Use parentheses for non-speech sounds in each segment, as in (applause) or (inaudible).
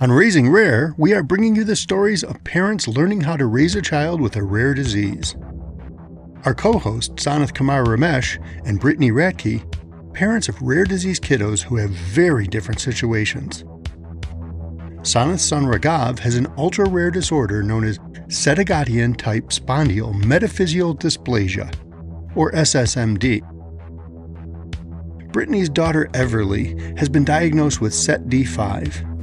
On Raising Rare, we are bringing you the stories of parents learning how to raise a child with a rare disease. Our co hosts, Sanath Kumar Ramesh and Brittany Ratke, parents of rare disease kiddos who have very different situations. Sanath's son Raghav has an ultra rare disorder known as Sedaghatian type spondyal metaphyseal dysplasia, or SSMD. Brittany's daughter Everly has been diagnosed with SETD5,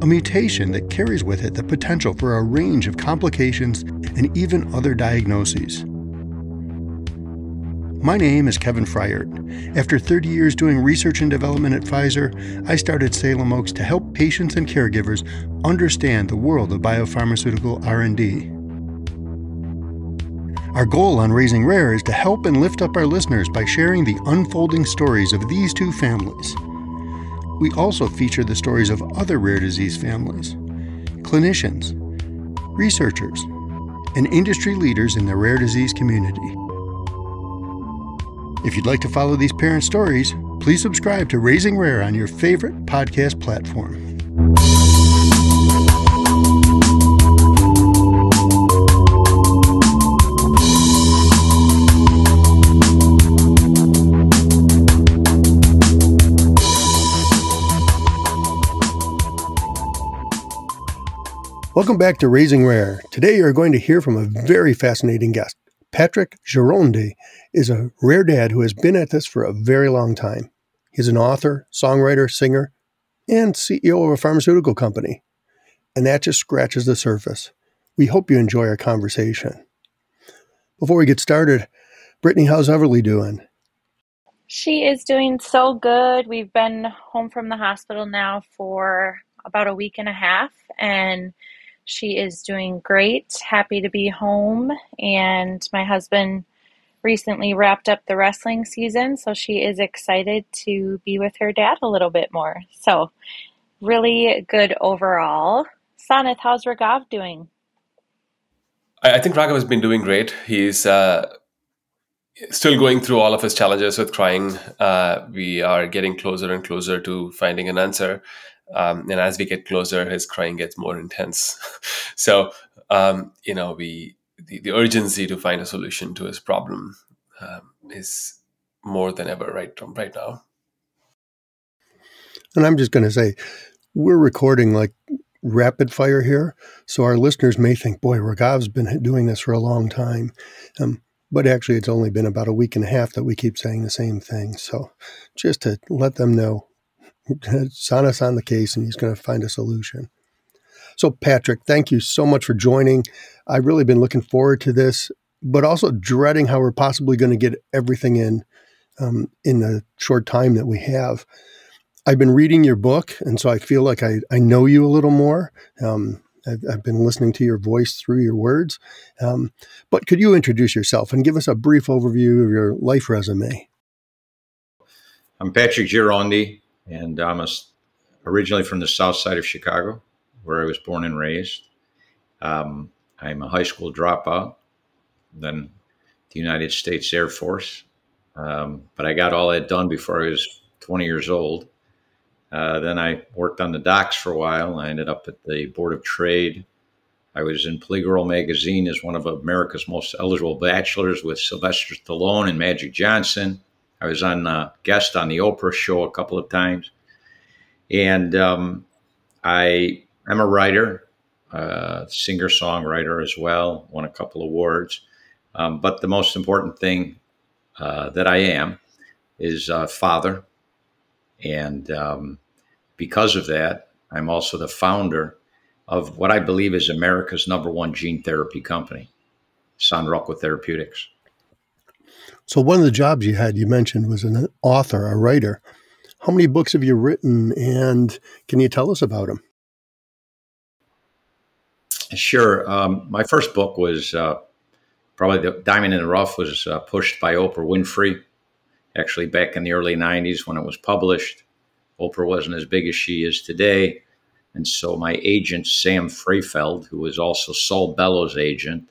a mutation that carries with it the potential for a range of complications and even other diagnoses. My name is Kevin Fryert. After 30 years doing research and development at Pfizer, I started Salem Oaks to help patients and caregivers understand the world of biopharmaceutical R&D. Our goal on Raising Rare is to help and lift up our listeners by sharing the unfolding stories of these two families. We also feature the stories of other rare disease families, clinicians, researchers, and industry leaders in the rare disease community. If you'd like to follow these parent stories, please subscribe to Raising Rare on your favorite podcast platform. Welcome back to Raising Rare. Today you're going to hear from a very fascinating guest. Patrick Girondi is a rare dad who has been at this for a very long time. He's an author, songwriter, singer, and CEO of a pharmaceutical company. And that just scratches the surface. We hope you enjoy our conversation. Before we get started, Brittany, how's Everly doing? She is doing so good. We've been home from the hospital now for about a week and a half, and she is doing great, happy to be home, and my husband recently wrapped up the wrestling season, so she is excited to be with her dad a little bit more. So, really good overall. Sanath, how's Raghav doing? I think Raghav has been doing great. He's uh, still going through all of his challenges with crying. Uh, we are getting closer and closer to finding an answer. Um, and as we get closer, his crying gets more intense. (laughs) so, um, you know, we the, the urgency to find a solution to his problem um, is more than ever right right now. And I'm just going to say, we're recording like rapid fire here, so our listeners may think, "Boy, Raghav's been doing this for a long time," um, but actually, it's only been about a week and a half that we keep saying the same thing. So, just to let them know, (laughs) Sanath's on the case and he's going to find a solution. So, Patrick, thank you so much for joining. I've really been looking forward to this, but also dreading how we're possibly going to get everything in um, in the short time that we have. I've been reading your book, and so I feel like I, I know you a little more. Um, I've, I've, been listening to your voice through your words. Um, but could you introduce yourself and give us a brief overview of your life resume? I'm Patrick Girondi and I'm a, originally from the south side of Chicago, where I was born and raised. Um, I'm a high school dropout, then the United States Air Force. Um, but I got all that done before I was 20 years old. Uh, then I worked on the docks for a while. I ended up at the Board of Trade. I was in Playgirl magazine as one of America's most eligible bachelors with Sylvester Stallone and Magic Johnson. I was on uh, guest on the Oprah show a couple of times, and um, I am a writer, uh, singer songwriter as well. Won a couple awards, um, but the most important thing uh, that I am is a father, and um, because of that, I'm also the founder of what I believe is America's number one gene therapy company, San Rocco Therapeutics. So, one of the jobs you had, you mentioned, was an author, a writer. How many books have you written, and can you tell us about them? Sure. Um, my first book was uh, probably the Diamond in the Rough was uh, pushed by Oprah Winfrey. Actually, back in the early '90s when it was published, Oprah wasn't as big as she is today, and so my agent Sam Freyfeld, who was also Saul Bellows' agent,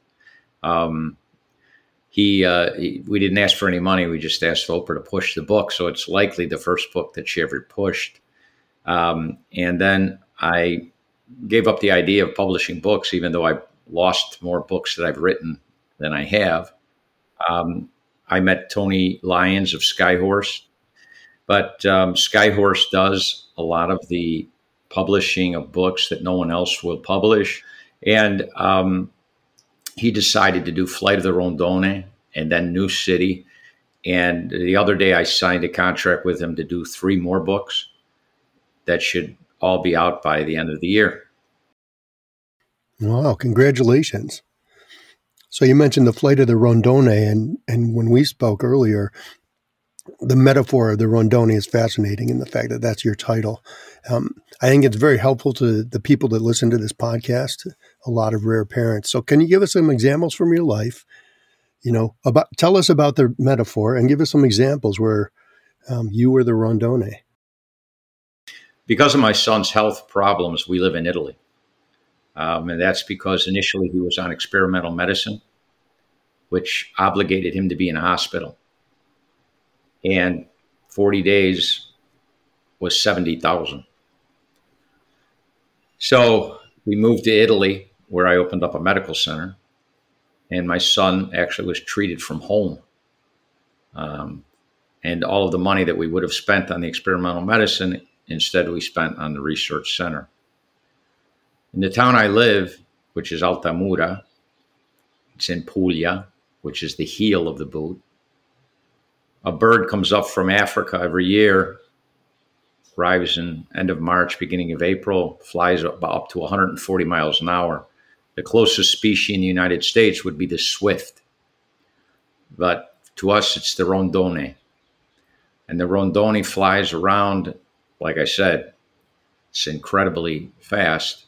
um, he, uh, he, we didn't ask for any money. We just asked Oprah to push the book. So it's likely the first book that she ever pushed. Um, and then I gave up the idea of publishing books, even though I've lost more books that I've written than I have. Um, I met Tony Lyons of Skyhorse, but um, Skyhorse does a lot of the publishing of books that no one else will publish. And um, he decided to do Flight of the Rondone and then New City. And the other day, I signed a contract with him to do three more books that should all be out by the end of the year. Wow, congratulations. So you mentioned the flight of the Rondone, and, and when we spoke earlier, the metaphor of the Rondone is fascinating in the fact that that's your title. Um, I think it's very helpful to the people that listen to this podcast, a lot of rare parents. So can you give us some examples from your life? You know, about tell us about the metaphor and give us some examples where um, you were the Rondone. Because of my son's health problems, we live in Italy. Um, and that's because initially he was on experimental medicine, which obligated him to be in a hospital. And 40 days was 70,000. So we moved to Italy, where I opened up a medical center. And my son actually was treated from home. Um, and all of the money that we would have spent on the experimental medicine, instead, we spent on the research center. In the town I live, which is Altamura, it's in Puglia, which is the heel of the boot. A bird comes up from Africa every year, arrives in end of March, beginning of April, flies up, up to 140 miles an hour. The closest species in the United States would be the swift. But to us, it's the rondone. And the rondone flies around, like I said, it's incredibly fast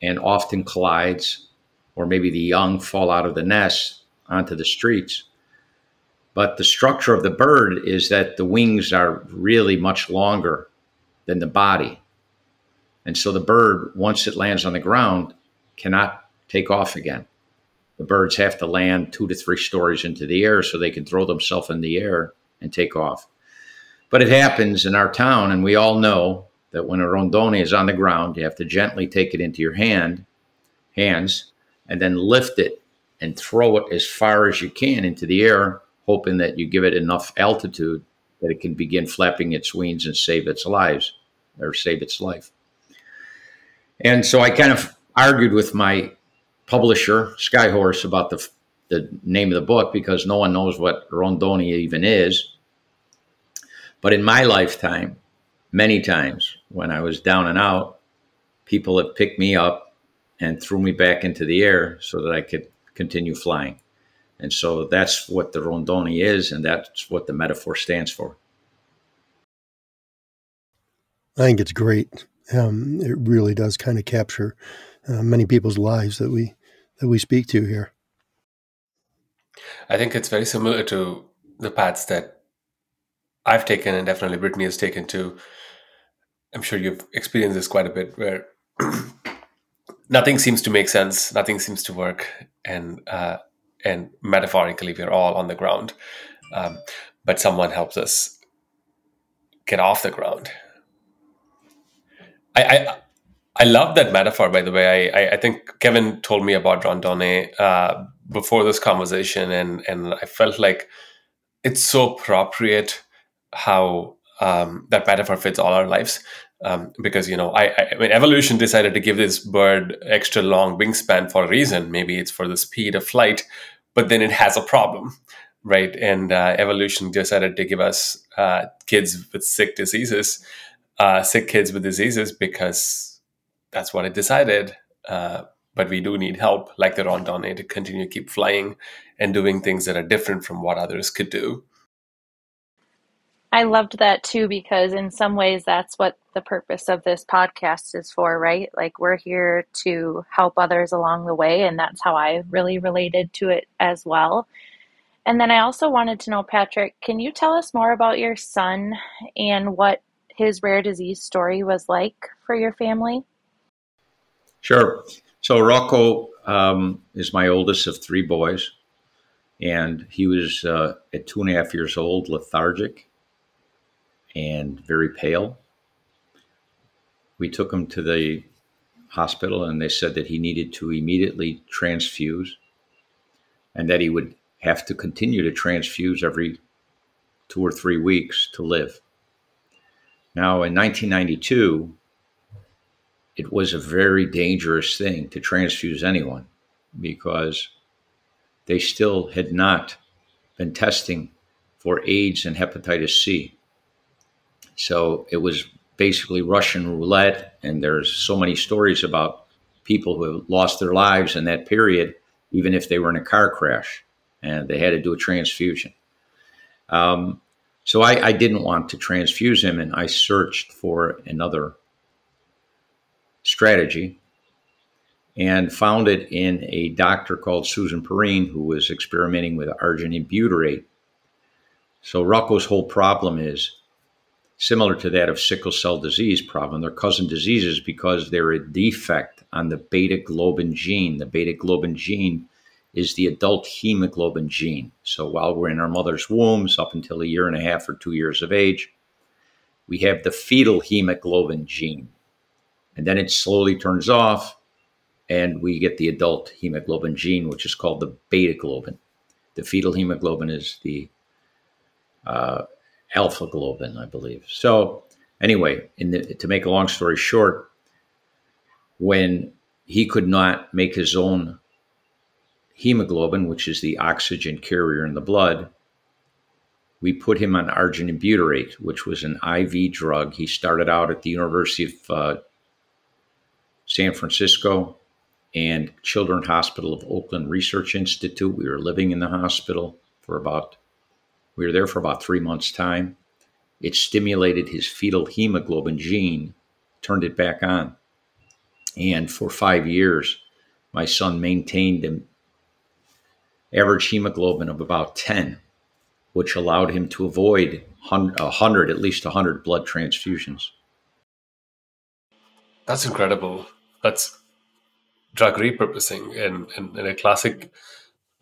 and often collides, or maybe the young fall out of the nest onto the streets. But the structure of the bird is that the wings are really much longer than the body. And so the bird, once it lands on the ground, cannot take off again. The birds have to land two to three stories into the air so they can throw themselves in the air and take off. But it happens in our town, and we all know that when a rondone is on the ground, you have to gently take it into your hand, hands, and then lift it and throw it as far as you can into the air, hoping that you give it enough altitude that it can begin flapping its wings and save its lives or save its life. And so I kind of argued with my publisher, Skyhorse, about the the name of the book because no one knows what Rondoni even is. But in my lifetime, many times when I was down and out, people have picked me up and threw me back into the air so that I could continue flying. And so that's what the rondoni is, and that's what the metaphor stands for. I think it's great. Um, it really does kind of capture uh, many people's lives that we that we speak to here. I think it's very similar to the paths that I've taken, and definitely Brittany has taken too. I'm sure you've experienced this quite a bit, where (clears throat) nothing seems to make sense, nothing seems to work, and uh, and metaphorically, we're all on the ground, um, but someone helps us get off the ground. I, I I love that metaphor, by the way. I, I, think Kevin told me about Rondone uh, before this conversation, and and I felt like it's so appropriate how um, that metaphor fits all our lives. Um, because you know, I, I, mean, evolution decided to give this bird extra long wingspan for a reason. Maybe it's for the speed of flight, but then it has a problem, right? And uh, evolution decided to give us uh, kids with sick diseases, uh, sick kids with diseases, because that's what it decided. Uh, but we do need help, like the rondone, to continue to keep flying and doing things that are different from what others could do. I loved that too because in some ways that's what the purpose of this podcast is for, right? Like we're here to help others along the way and that's how I really related to it as well. And then I also wanted to know Patrick, can you tell us more about your son and what his rare disease story was like for your family? Sure. So Rocco um, is my oldest of three boys, and he was uh, at two and a half years old, lethargic and very pale. We took him to the hospital and they said that he needed to immediately transfuse and that he would have to continue to transfuse every two or three weeks to live. Now, in 1992, it was a very dangerous thing to transfuse anyone because they still had not been testing for AIDS and hepatitis C. So it was basically Russian roulette, and there's so many stories about people who have lost their lives in that period, even if they were in a car crash and they had to do a transfusion. Um, so I, I didn't want to transfuse him, and I searched for another strategy and found it in a doctor called Susan Perrine who was experimenting with arginine butyrate. So Rocco's whole problem is similar to that of sickle cell disease problem. They're cousin diseases because they're a defect on the beta globin gene. The beta globin gene is the adult hemoglobin gene. So while we're in our mother's wombs up until a year and a half or two years of age, we have the fetal hemoglobin gene. And then it slowly turns off, and we get the adult hemoglobin gene, which is called the beta globin. The fetal hemoglobin is the uh, alpha globin, I believe. So, anyway, the, to make a long story short, when he could not make his own hemoglobin, which is the oxygen carrier in the blood, we put him on arginine butyrate, which was an IV drug. He started out at the University of uh, San Francisco and Children's Hospital of Oakland Research Institute. We were living in the hospital for about, we were there for about three months' time. It stimulated his fetal hemoglobin gene, turned it back on. And for five years, my son maintained an average hemoglobin of about 10, which allowed him to avoid 100, at least 100 blood transfusions. That's incredible. That's drug repurposing and, and, and a classic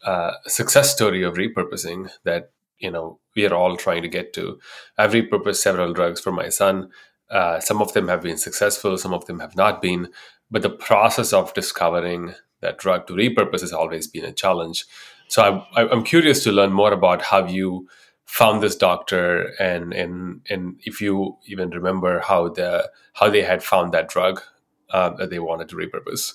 uh, success story of repurposing that you know we are all trying to get to. I've repurposed several drugs for my son. Uh, some of them have been successful, some of them have not been. But the process of discovering that drug to repurpose has always been a challenge. So I, I'm curious to learn more about how you found this doctor and and and if you even remember how the how they had found that drug uh, that they wanted to repurpose.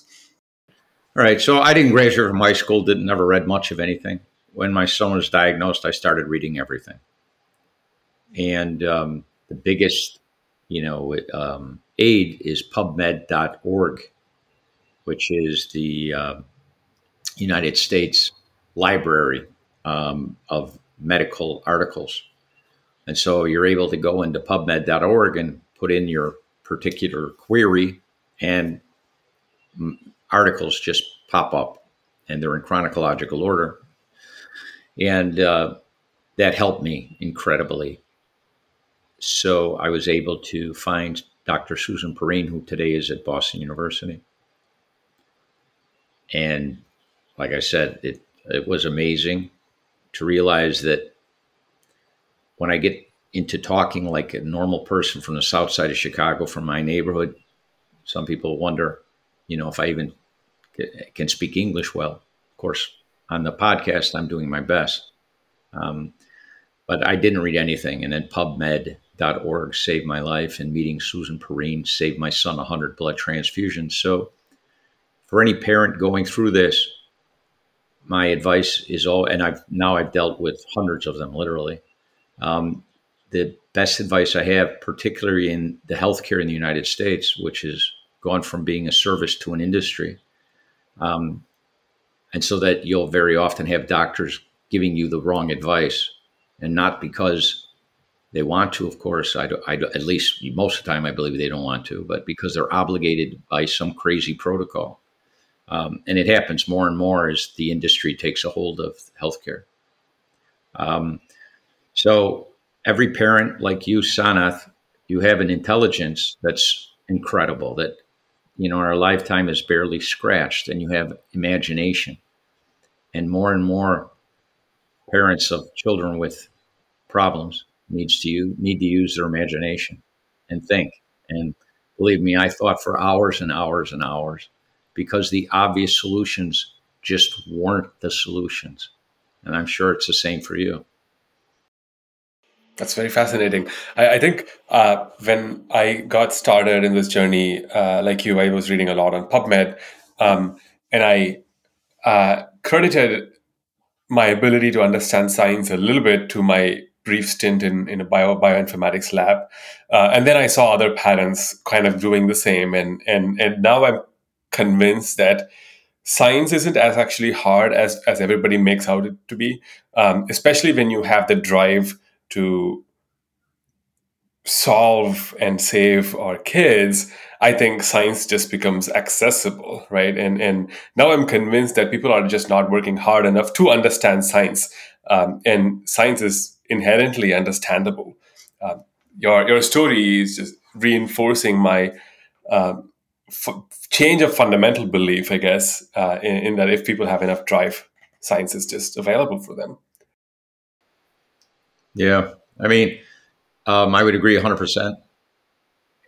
All right. So I didn't graduate from high school, didn't never read much of anything. When my son was diagnosed, I started reading everything. And um, the biggest, you know, um, aid is PubMed.org, which is the uh, United States Library um, of medical articles. And so you're able to go into PubMed.org and put in your particular query, and articles just pop up and they're in chronological order. And uh, that helped me incredibly. So I was able to find Dr. Susan Perrine, who today is at Boston University. And like I said, it, it was amazing to realize that when I get into talking like a normal person from the south side of Chicago, from my neighborhood, some people wonder, you know, if I even can speak English well. Of course, on the podcast, I'm doing my best. Um, but I didn't read anything. And then PubMed.org saved my life, and meeting Susan Perrine saved my son 100 blood transfusions. So, for any parent going through this, my advice is all, and I've now I've dealt with hundreds of them literally. Um, the best advice I have, particularly in the healthcare in the United States, which has gone from being a service to an industry, um, and so that you'll very often have doctors giving you the wrong advice, and not because they want to, of course. I, I, at least most of the time, I believe they don't want to, but because they're obligated by some crazy protocol. Um, and it happens more and more as the industry takes a hold of healthcare. Um, so every parent like you, Sanath, you have an intelligence that's incredible. That you know, our lifetime is barely scratched, and you have imagination. And more and more parents of children with problems needs to use, need to use their imagination and think. And Believe me, I thought for hours and hours and hours because the obvious solutions just weren't the solutions. And I'm sure it's the same for you. That's very fascinating. I, I think uh, when I got started in this journey, uh, like you, I was reading a lot on PubMed, um, and I uh, credited my ability to understand science a little bit to my brief stint in, in a bio bioinformatics lab, uh, and then I saw other parents kind of doing the same, and and and now I'm convinced that science isn't as actually hard as as everybody makes out it to be, um, especially when you have the drive to solve and save our kids i think science just becomes accessible right? And and now i'm convinced that people are just not working hard enough to understand science um, and science is inherently understandable. Um, your your story is just reinforcing my um, f- change of fundamental belief i guess uh, in, in that if people have enough drive science is just available for them. Yeah. I mean, um, I would agree 100%.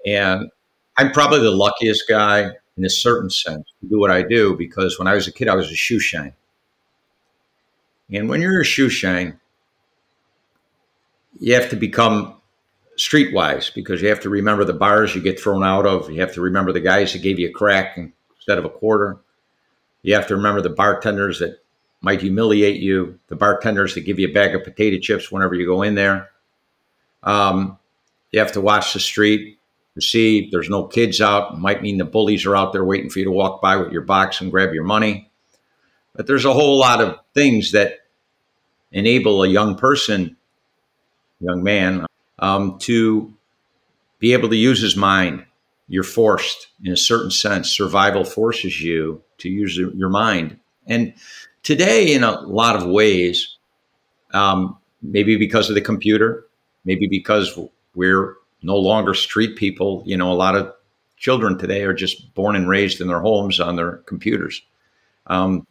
And I'm probably the luckiest guy in a certain sense to do what I do because when I was a kid, I was a shoe shine. And when you're a shoe shine, you have to become streetwise because you have to remember the bars you get thrown out of. You have to remember the guys that gave you a crack instead of a quarter. You have to remember the bartenders that might humiliate you, the bartenders that give you a bag of potato chips whenever you go in there. Um, you have to watch the street to see if there's no kids out. It might mean the bullies are out there waiting for you to walk by with your box and grab your money. But there's a whole lot of things that enable a young person, young man, um, to be able to use his mind. You're forced, in a certain sense, survival forces you to use your mind. And Today, in a lot of ways, um, maybe because of the computer, maybe because we're no longer street people. You know, a lot of children today are just born and raised in their homes on their computers, um,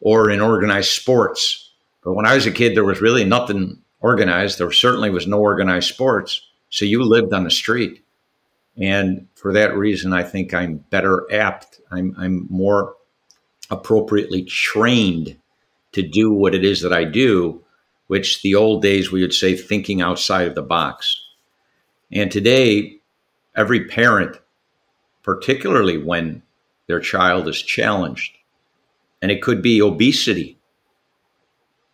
or in organized sports. But when I was a kid, there was really nothing organized. There certainly was no organized sports. So you lived on the street. And for that reason, I think I'm better apt. I'm, I'm more appropriately trained to do what it is that I do, which the old days we would say thinking outside of the box. And today, every parent, particularly when their child is challenged, and it could be obesity,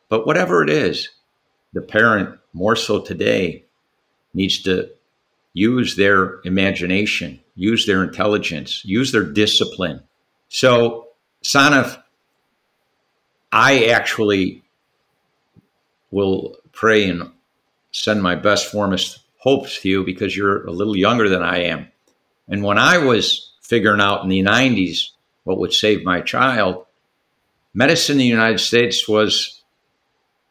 but whatever it is, the parent, more so today, needs to use their imagination, use their intelligence, use their discipline. So Sanath, I actually will pray and send my best, warmest hopes to you because you're a little younger than I am. And when I was figuring out in the 90s what would save my child, medicine in the United States was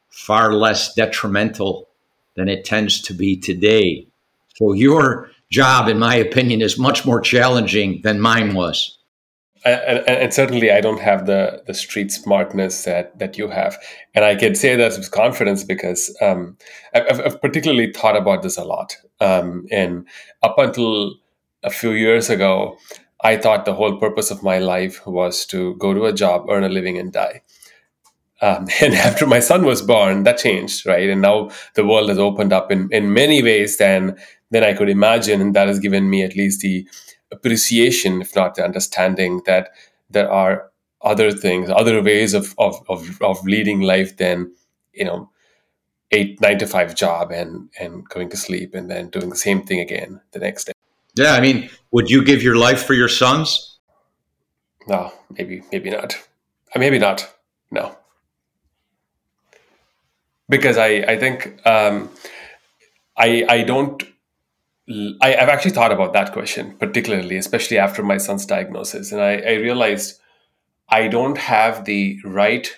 far less detrimental than it tends to be today. So your job, in my opinion, is much more challenging than mine was and, and, certainly I don't have the the street smartness that that you have, and I can say that with confidence because um, I've, I've, particularly thought about this a lot. Um, and up until a few years ago, I thought the whole purpose of my life was to go to a job, earn a living, and die. Um, (laughs) and after my son was born, that changed, right? And now the world has opened up in, in many ways than than I could imagine, and that has given me at least the appreciation, if not the understanding, that there are other things, other ways of of of, of leading life than you know eight nine to five job and and going to sleep and then doing the same thing again the next day. Yeah, I mean, would you give your life for your sons? No, maybe maybe not. Uh, maybe not. No, because I I think um, I I don't I, have actually thought about that question, particularly, especially after my son's diagnosis. And I, I realized I don't have the right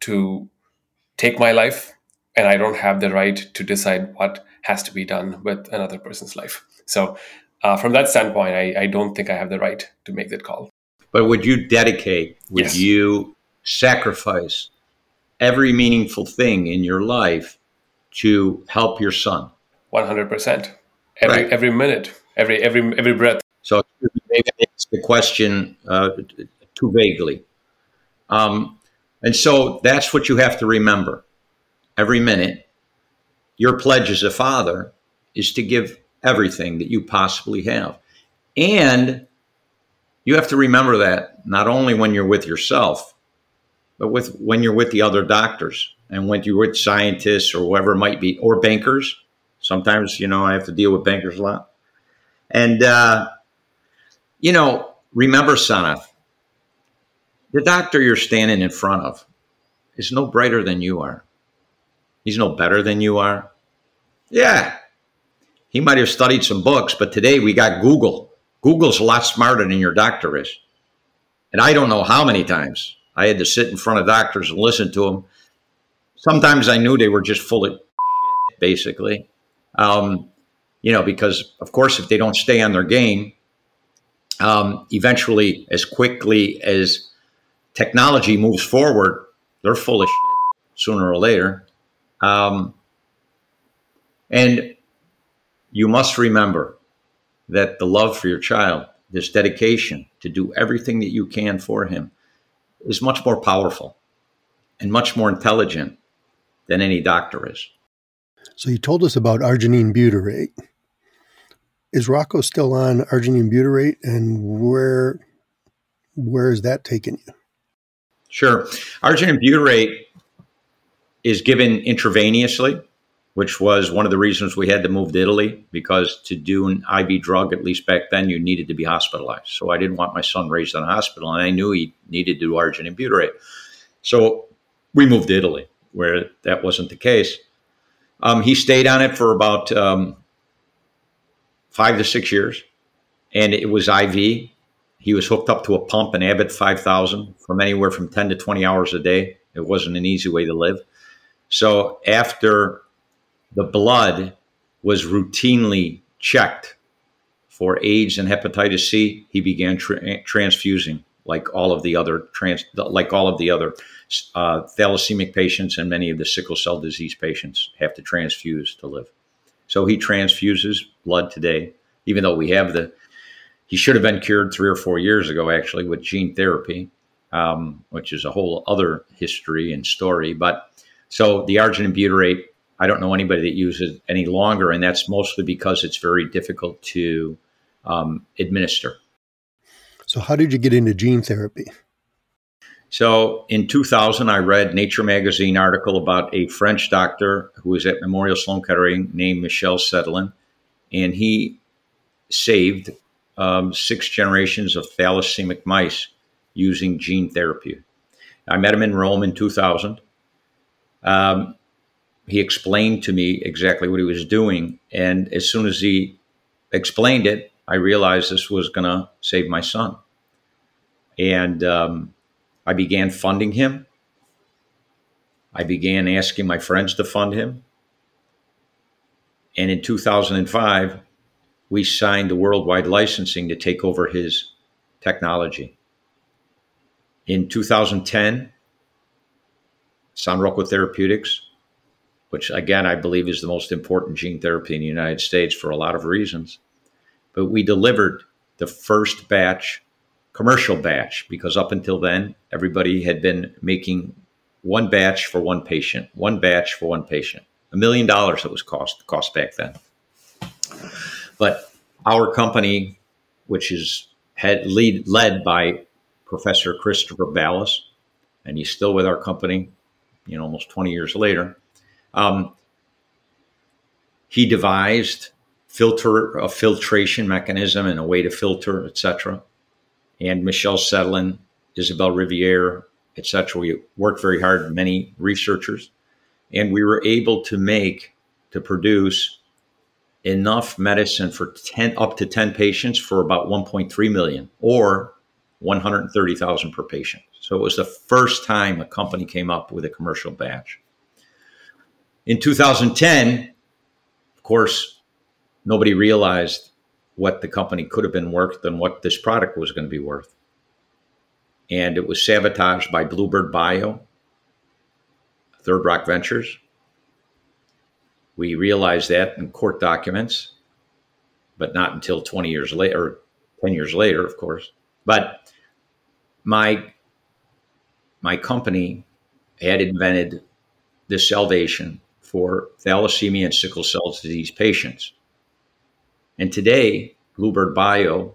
to take my life, and I don't have the right to decide what has to be done with another person's life. So, uh, from that standpoint, I, I, don't think I have the right to make that call. But would you dedicate, would yes. you sacrifice every meaningful thing in your life to help your son? 100% every right. every minute, every every every breath. So maybe I asked the question uh, too vaguely. Um, and so that's what you have to remember every minute. Your pledge as a father is to give everything that you possibly have. And you have to remember that not only when you're with yourself, but with when you're with the other doctors and when you're with scientists or whoever it might be, or bankers. Sometimes, you know, I have to deal with bankers a lot. And, uh, you know, remember, Sanath, the doctor you're standing in front of is no brighter than you are. He's no better than you are. Yeah, he might have studied some books, but today we got Google. Google's a lot smarter than your doctor is. And I don't know how many times I had to sit in front of doctors and listen to them. Sometimes I knew they were just full of (laughs) shit, basically. Um, you know, because of course, if they don't stay on their game, um, eventually, as quickly as technology moves forward, they're full of shit sooner or later. Um, and you must remember that the love for your child, this dedication to do everything that you can for him, is much more powerful and much more intelligent than any doctor is. So you told us about arginine butyrate. Is Rocco still on arginine butyrate, and where where is that taking you? Sure, arginine butyrate is given intravenously, which was one of the reasons we had to move to Italy because to do an IV drug, at least back then, you needed to be hospitalized. So I didn't want my son raised in a hospital, and I knew he needed to do arginine butyrate. So we moved to Italy, where that wasn't the case. Um, he stayed on it for about um, five to six years, and it was IV. He was hooked up to a pump, an Abbott 5000, from anywhere from 10 to 20 hours a day. It wasn't an easy way to live. So after the blood was routinely checked for AIDS and hepatitis C, he began tra- transfusing like all of the other trans, like all of the other uh, thalassemia patients and many of the sickle cell disease patients have to transfuse to live. So he transfuses blood today, even though we have the. He should have been cured three or four years ago, actually, with gene therapy, um, which is a whole other history and story. But so the arginine butyrate, I don't know anybody that uses it any longer, and that's mostly because it's very difficult to um, administer. So, how did you get into gene therapy? So in 2000, I read Nature magazine article about a French doctor who was at Memorial Sloan Kettering named Michel Sadelain, and he saved um, six generations of thalassemic mice using gene therapy. I met him in Rome in 2000. Um, he explained to me exactly what he was doing, and as soon as he explained it, I realized this was going to save my son. And um, I began funding him. I began asking my friends to fund him. And in 2005, we signed the worldwide licensing to take over his technology. In 2010, San Rocco Therapeutics, which again I believe is the most important gene therapy in the United States for a lot of reasons, but we delivered the first batch commercial batch because up until then, everybody had been making one batch for one patient, one batch for one patient. A million dollars it was cost cost back then. But our company, which is had lead, led by Professor Christopher Ballas, and he's still with our company, you know, almost 20 years later. Um, he devised filter a filtration mechanism and a way to filter, etc and Michel Sadelain, Isabelle Riviere, etc. We worked very hard, many researchers, and we were able to make, to produce enough medicine for 10 up to 10 patients for about 1.3 million or 130,000 per patient. So it was the first time a company came up with a commercial batch. In 2010, of course, nobody realized what the company could have been worth and what this product was going to be worth. And it was sabotaged by Bluebird Bio, Third Rock Ventures. We realized that in court documents, but not until 20 years later, 10 years later, of course. But my my company had invented this salvation for thalassemia and sickle cell disease patients. And today, Bluebird Bio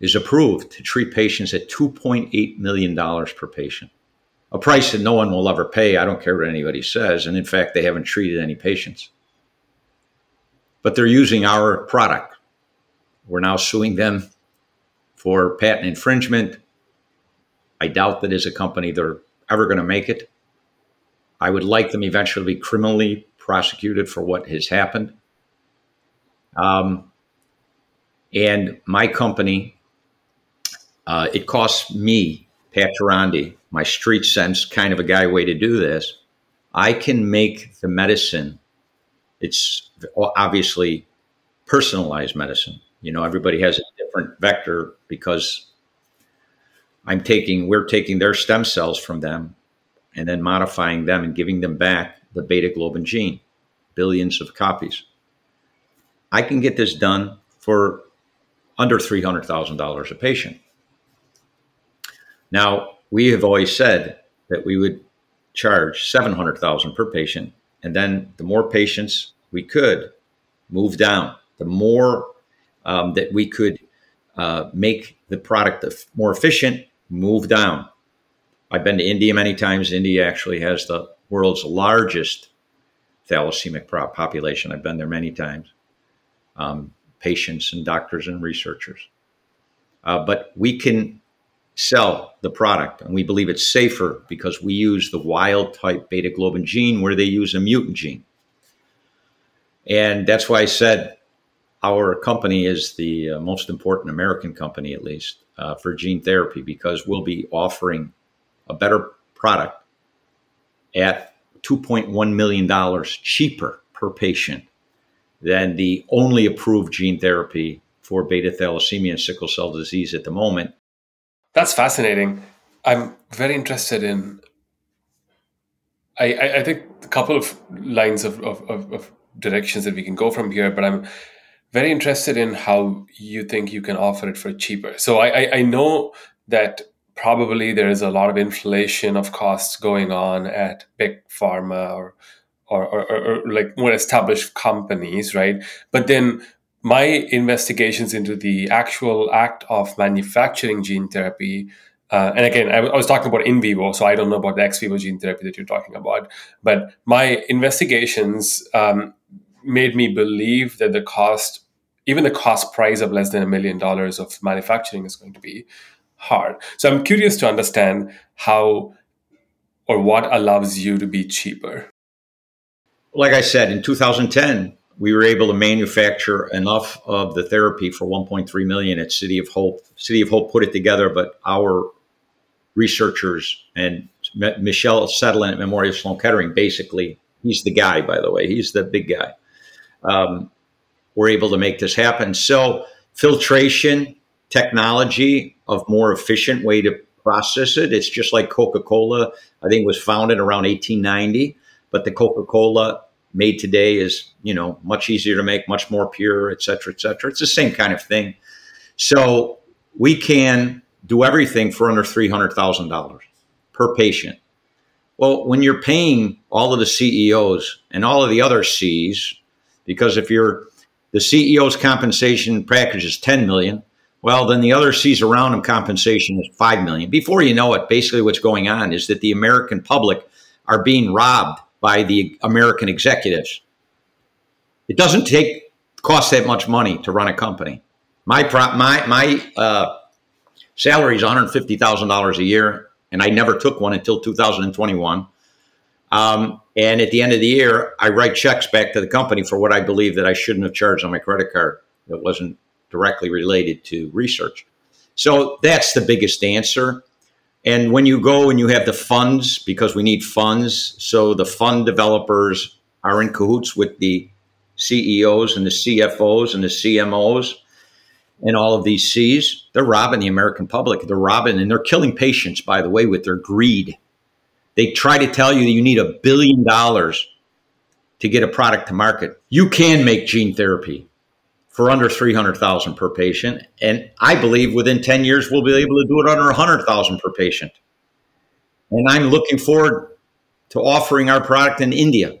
is approved to treat patients at $2.8 million per patient, a price that no one will ever pay. I don't care what anybody says. And in fact, they haven't treated any patients. But they're using our product. We're now suing them for patent infringement. I doubt that as a company they're ever going to make it. I would like them eventually to be criminally prosecuted for what has happened. Um, and my company, uh, it costs me, Pat Girondi, my street sense kind of a guy way to do this. I can make the medicine. It's obviously personalized medicine. You know, everybody has a different vector because I'm taking, we're taking their stem cells from them and then modifying them and giving them back the beta globin gene, billions of copies. I can get this done for under $300,000 a patient. Now, we have always said that we would charge 700,000 per patient and then the more patients we could move down, the more um, that we could uh, make the product more efficient, move down. I've been to India many times. India actually has the world's largest thalassemic population. I've been there many times. Um, patients and doctors and researchers. Uh, but we can sell the product, and we believe it's safer because we use the wild type beta globin gene where they use a mutant gene. And that's why I said our company is the uh, most important American company, at least, uh, for gene therapy because we'll be offering a better product at $2.1 million cheaper per patient than the only approved gene therapy for beta thalassemia and sickle cell disease at the moment. That's fascinating. I'm very interested in. I, I, think a couple of lines of, of, of directions that we can go from here, but I'm very interested in how you think you can offer it for cheaper. So I, I, I know that probably there is a lot of inflation of costs going on at big pharma or or, or, or, like more established companies, right? But then my investigations into the actual act of manufacturing gene therapy, uh, and again, I, I, was talking about in vivo, so I don't know about the ex vivo gene therapy that you're talking about. But my investigations um, made me believe that the cost, even the cost price of less than a million dollars of manufacturing is going to be hard. So I'm curious to understand how or what allows you to be cheaper. Like I said, in 2010, we were able to manufacture enough of the therapy for 1.3 million at City of Hope. City of Hope put it together, but our researchers and Michel Sadelain at Memorial Sloan Kettering, basically, he's the guy, by the way, he's the big guy um, we're able to make this happen. So filtration technology of more efficient way to process it. It's just like Coca-Cola. I think was founded around 1890, but the Coca-Cola made today is you know much easier to make, much more pure, et cetera, et cetera. It's the same kind of thing. So we can do everything for under three hundred thousand dollars per patient. Well, when you're paying all of the CEOs and all of the other Cs because if you're the CEO's compensation package is 10 million, well, then the other C's around him compensation is 5 million. Before you know it, basically what's going on is that the American public are being robbed by the American executives. It doesn't take cost that much money to run a company. My pro, my my uh, salary is one hundred fifty thousand dollars a year, and I never took one until two thousand and twenty one. Um, and at the end of the year, I write checks back to the company for what I believe that I shouldn't have charged on my credit card that wasn't directly related to research. So that's the biggest answer. And when you go and you have the funds, because we need funds, so the fund developers are in cahoots with the CEOs and the CFOs and the CMOs and all of these C's. They're robbing the American public. They're robbing and they're killing patients, by the way, with their greed. They try to tell you that you need a billion dollars to get a product to market. You can make gene therapy for under 300,000 per patient. And I believe within 10 years, we'll be able to do it under 100,000 per patient. And I'm looking forward to offering our product in India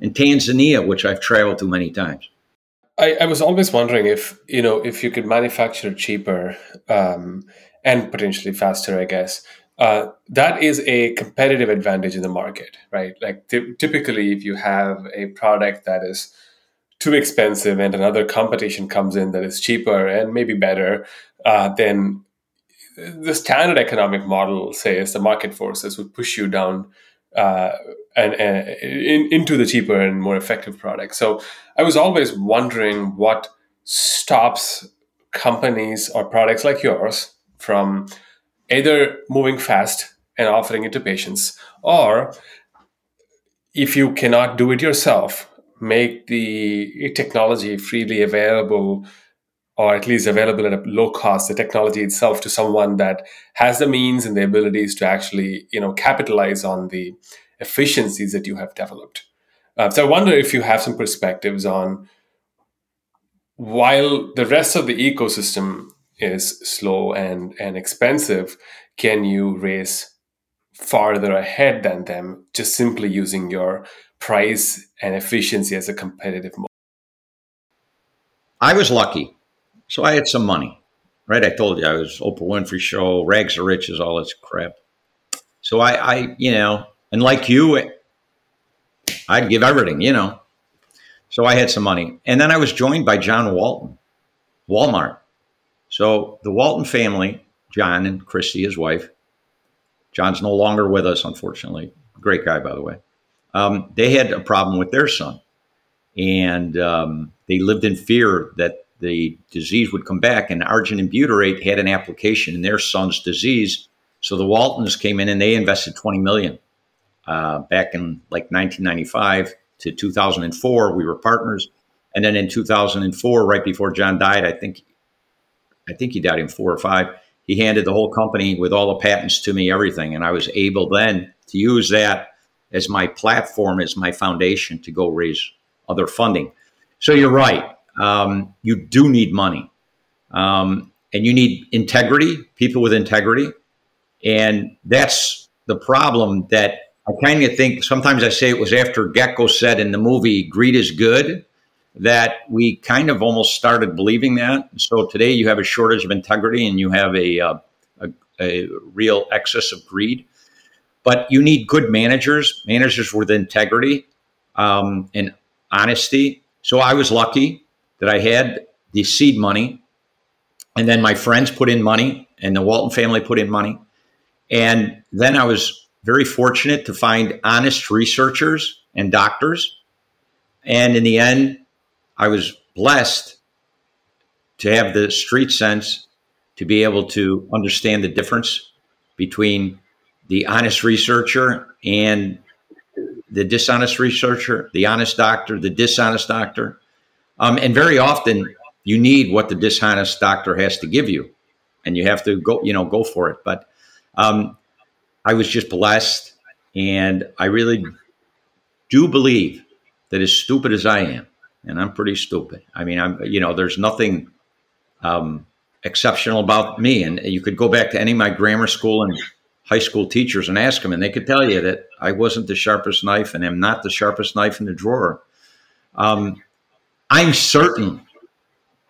and Tanzania, which I've traveled to many times. I, I was always wondering if, you know, if you could manufacture cheaper um, and potentially faster, I guess. Uh, that is a competitive advantage in the market, right? Like t- typically, if you have a product that is too expensive and another competition comes in that is cheaper and maybe better, uh, then the standard economic model says the market forces would push you down uh, and, and in, into the cheaper and more effective product. So I was always wondering what stops companies or products like yours from either moving fast and offering it to patients, or if you cannot do it yourself, make the technology freely available or at least available at a low cost the technology itself to someone that has the means and the abilities to actually you know capitalize on the efficiencies that you have developed. Uh, so i wonder if you have some perspectives on while the rest of the ecosystem is slow and and expensive can you race farther ahead than them just simply using your price and efficiency as a competitive mode i was lucky so i had some money right i told you i was oprah winfrey show rags to riches all this crap so i i you know and like you i'd give everything you know so i had some money and then i was joined by john walton walmart so the Walton family, John and Christy, his wife, John's no longer with us, unfortunately. Great guy, by the way. Um, they had a problem with their son, and um, they lived in fear that the disease would come back. And arginine butyrate had an application in their son's disease, so the Waltons came in and they invested 20 million uh, back in like 1995 to 2004. We were partners, and then in 2004, right before John died, I think I think he died in four or five. He handed the whole company with all the patents to me, everything. And I was able then to use that as my platform, as my foundation to go raise other funding. So you're right. Um, you do need money. Um, and you need integrity, people with integrity. And that's the problem that I kind of think sometimes I say it was after Gekko said in the movie, greed is good that we kind of almost started believing that. So today you have a shortage of integrity and you have a, uh, a, a, real excess of greed. But you need good managers, managers with integrity um, and honesty. So I was lucky that I had the seed money. And then my friends put in money and the Walton family put in money. And then I was very fortunate to find honest researchers and doctors. And in the end, I was blessed to have the street sense to be able to understand the difference between the honest researcher and the dishonest researcher, the honest doctor, the dishonest doctor. Um, and very often you need what the dishonest doctor has to give you and you have to go, you know, go for it. But um, I was just blessed and I really do believe that as stupid as I am, and I'm pretty stupid. I mean, I'm you know, there's nothing um, exceptional about me. And you could go back to any of my grammar school and high school teachers and ask them, and they could tell you that I wasn't the sharpest knife, and am not the sharpest knife in the drawer. Um, I'm certain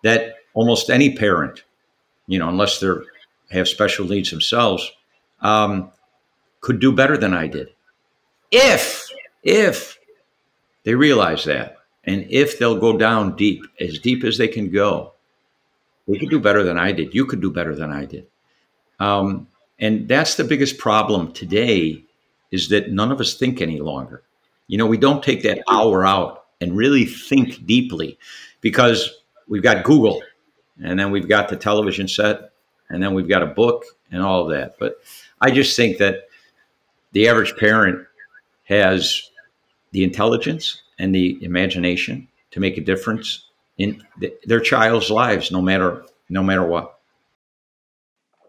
that almost any parent, you know, unless they have special needs themselves, um, could do better than I did, if if they realize that. And if they'll go down deep, as deep as they can go, they could do better than I did. You could do better than I did. Um, and that's the biggest problem today is that none of us think any longer. You know, we don't take that hour out and really think deeply because we've got Google and then we've got the television set and then we've got a book and all of that. But I just think that the average parent has the intelligence and the imagination to make a difference in th- their child's lives, no matter no matter what.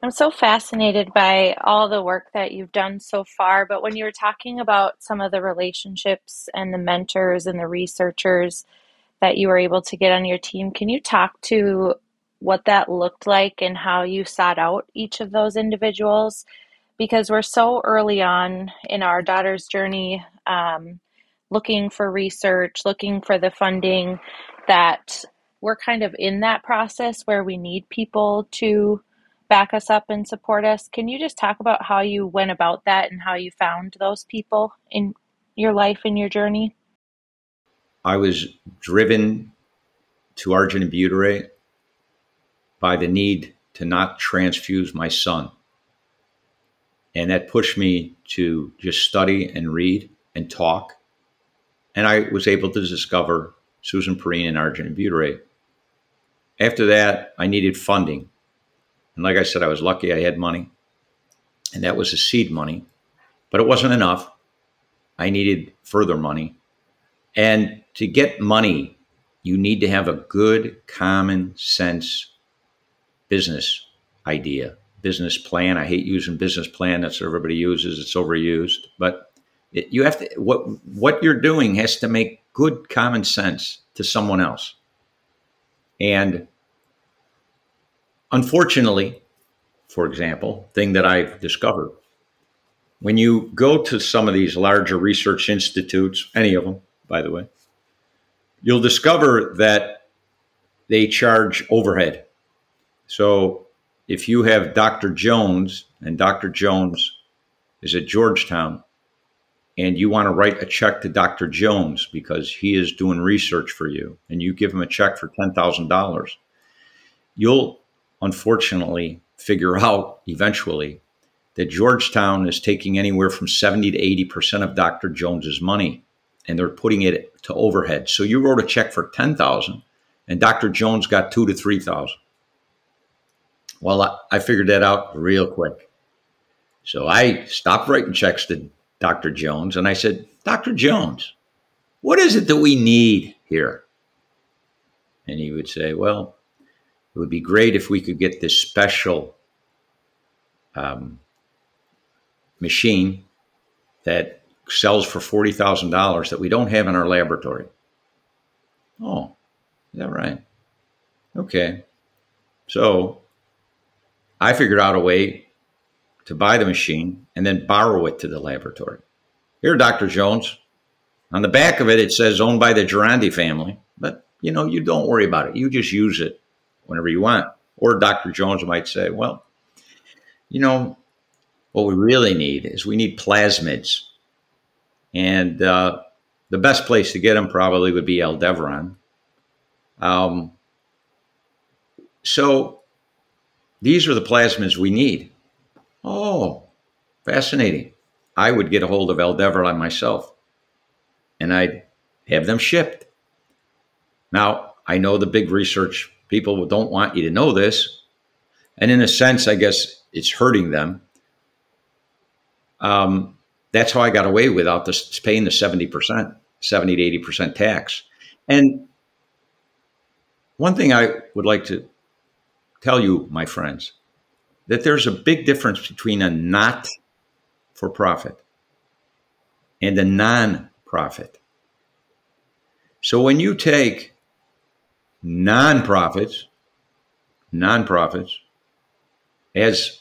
I'm so fascinated by all the work that you've done so far. But when you were talking about some of the relationships and the mentors and the researchers that you were able to get on your team. Can you talk to what that looked like and how you sought out each of those individuals? Because we're so early on in our daughter's journey, um, looking for research, looking for the funding, that we're kind of in that process where we need people to back us up and support us. Can you just talk about how you went about that and how you found those people in your life and your journey? I was driven to arginine butyrate by the need to not transfuse my son. And that pushed me to just study and read and talk. And I was able to discover Susan Perrine and arginine butyrate. After that, I needed funding. And like I said, I was lucky I had money, and that was a seed money, but it wasn't enough. I needed further money. And to get money, you need to have a good common sense business idea, business plan. I hate using business plan. That's what everybody uses. It's overused. But it, you have to what what you're doing has to make good common sense to someone else. And unfortunately, for example, thing that I've discovered, when you go to some of these larger research institutes, any of them, by the way, you'll discover that they charge overhead. So if you have Dr. Jones, and Dr. Jones is at Georgetown, and you want to write a check to Dr. Jones because he is doing research for you, and you give him a check for $10,000, you'll unfortunately figure out eventually that Georgetown is taking anywhere from 70 to 80% of Dr. Jones's money and they're putting it to overhead. So you wrote a check for 10,000 and Dr. Jones got 2 to 3,000. Well, I, I figured that out real quick. So I stopped writing checks to Dr. Jones and I said, Dr. Jones, what is it that we need here? And he would say, Well, it would be great if we could get this special um, machine that sells for $40,000 that we don't have in our laboratory. Oh, is that right? Okay. So I figured out a way to buy the machine and then borrow it to the laboratory. Here, Dr. Jones. On the back of it, it says owned by the Girondi family, but you know, you don't worry about it. You just use it whenever you want. Or Dr. Jones might say, well, you know, what we really need is we need plasmids. And uh, the best place to get them probably would be Aldevron. Um, so these are the plasmids we need. Oh, fascinating. I would get a hold of Aldevron myself and I'd have them shipped. Now, I know the big research people don't want you to know this. And in a sense, I guess it's hurting them. Um, that's how I got away without this paying the 70%, 70 to 80% tax. And one thing I would like to tell you, my friends, that there's a big difference between a not for profit and a non profit. So when you take nonprofits, nonprofits, as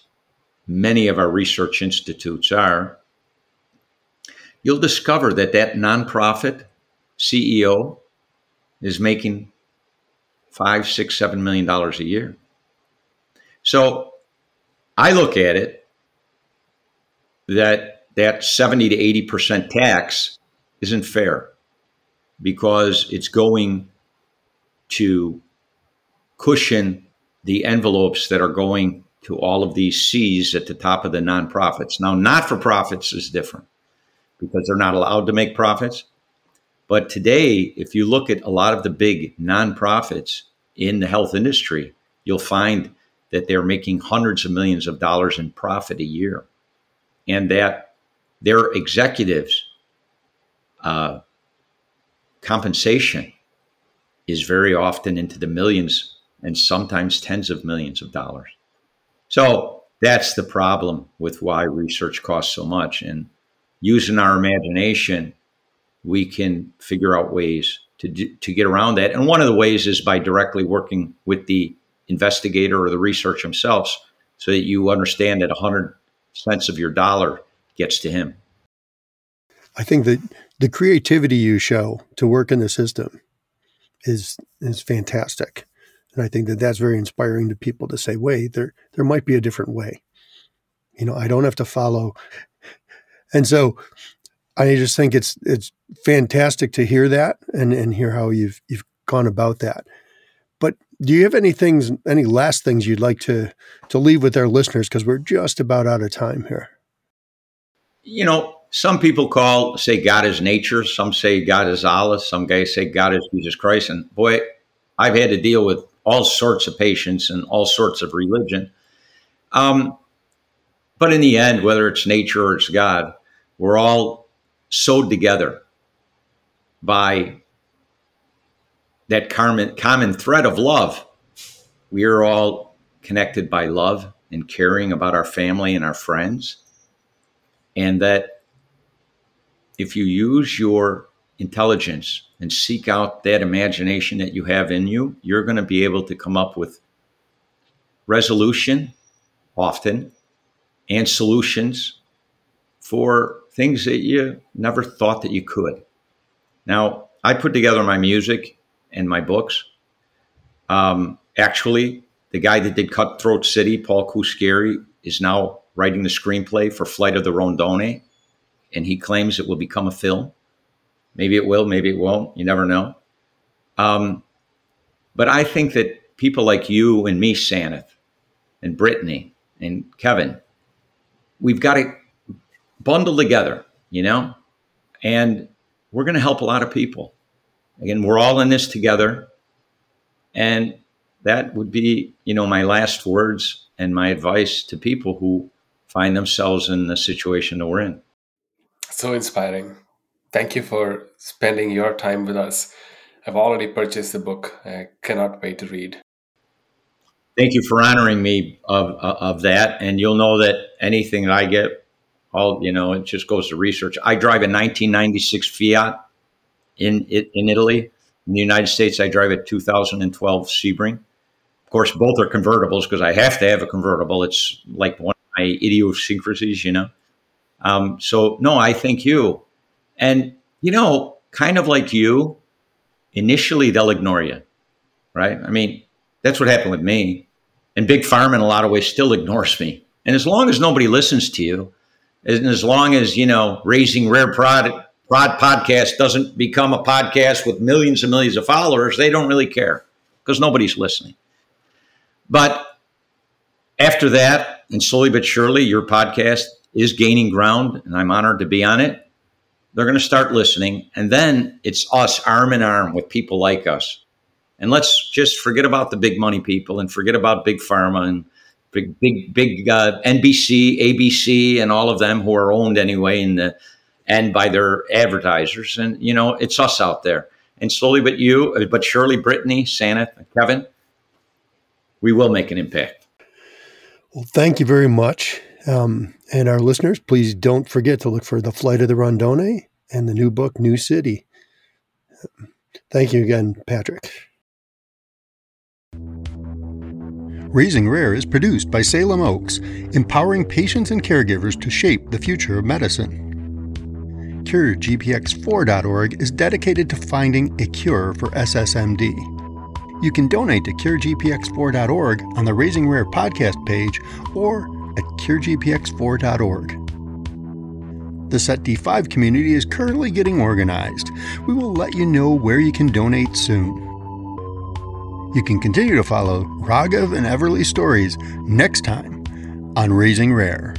many of our research institutes are, you'll discover that that nonprofit CEO is making five, six, seven million dollars a year. So I look at it that that 70 to 80% tax isn't fair because it's going to cushion the envelopes that are going to all of these C's at the top of the nonprofits. Now, not for profits is different because they're not allowed to make profits. But today, if you look at a lot of the big nonprofits in the health industry, you'll find that they're making hundreds of millions of dollars in profit a year and that their executives' uh, compensation is very often into the millions and sometimes tens of millions of dollars. So that's the problem with why research costs so much. And using our imagination, we can figure out ways to do, to get around that. And one of the ways is by directly working with the investigator or the research themselves, so that you understand that 100 cents of your dollar gets to him. I think that the creativity you show to work in the system is is fantastic, and I think that that's very inspiring to people to say, "Wait, there there might be a different way." You know, I don't have to follow. And so, I just think it's it's fantastic to hear that and and hear how you've you've gone about that. But do you have any things, any last things you'd like to to leave with our listeners? Because we're just about out of time here. You know, some people call say God is nature. Some say God is Allah. Some guys say God is Jesus Christ. And boy, I've had to deal with all sorts of patients and all sorts of religion. Um, but in the end, whether it's nature or it's God, we're all sewed together by that common, common thread of love. We are all connected by love and caring about our family and our friends. And that if you use your intelligence and seek out that imagination that you have in you, you're going to be able to come up with resolution often and solutions for things that you never thought that you could. Now, I put together my music and my books. Um, actually, the guy that did Cutthroat City, Paul Cuschieri, is now writing the screenplay for Flight of the Rondone, and he claims it will become a film. Maybe it will, maybe it won't. You never know. Um, but I think that people like you and me, Sanath, and Brittany, and Kevin, we've got to bundle together, you know, and we're going to help a lot of people. Again, we're all in this together. And that would be, you know, my last words and my advice to people who find themselves in the situation that we're in. So inspiring. Thank you for spending your time with us. I've already purchased the book. I cannot wait to read. Thank you for honoring me of, of that. And you'll know that anything that I get, all, you know, it just goes to research. I drive a 1996 Fiat in in Italy. In the United States, I drive a 2012 Sebring. Of course, both are convertibles because I have to have a convertible. It's like one of my idiosyncrasies, you know. Um, so no, I thank you. And you know, kind of like you, initially they'll ignore you, right? I mean, that's what happened with me. And Big Pharma, in a lot of ways, still ignores me. And as long as nobody listens to you, and as long as you know, raising rare product Rod podcast doesn't become a podcast with millions and millions of followers, they don't really care because nobody's listening. But after that, and slowly but surely, your podcast is gaining ground, and I'm honored to be on it. They're going to start listening, and then it's us arm in arm with people like us. And let's just forget about the big money people and forget about big pharma and big, big, big uh, NBC, ABC, and all of them who are owned anyway in the and by their advertisers. And, you know, it's us out there. And slowly but you, but surely, Brittany, Sanath, Kevin, we will make an impact. Well, thank you very much. Um, and our listeners, please don't forget to look for The Flight of the Rondone and the new book, New City. Thank you again, Patrick. Raising Rare is produced by Salem Oaks, empowering patients and caregivers to shape the future of medicine. CureGPX4.org is dedicated to finding a cure for SSMD. You can donate to CureGPX4.org on the Raising Rare podcast page or at CureGPX4.org. The SETD5 community is currently getting organized. We will let you know where you can donate soon. You can continue to follow Raghav and Everly's stories next time on Raising Rare.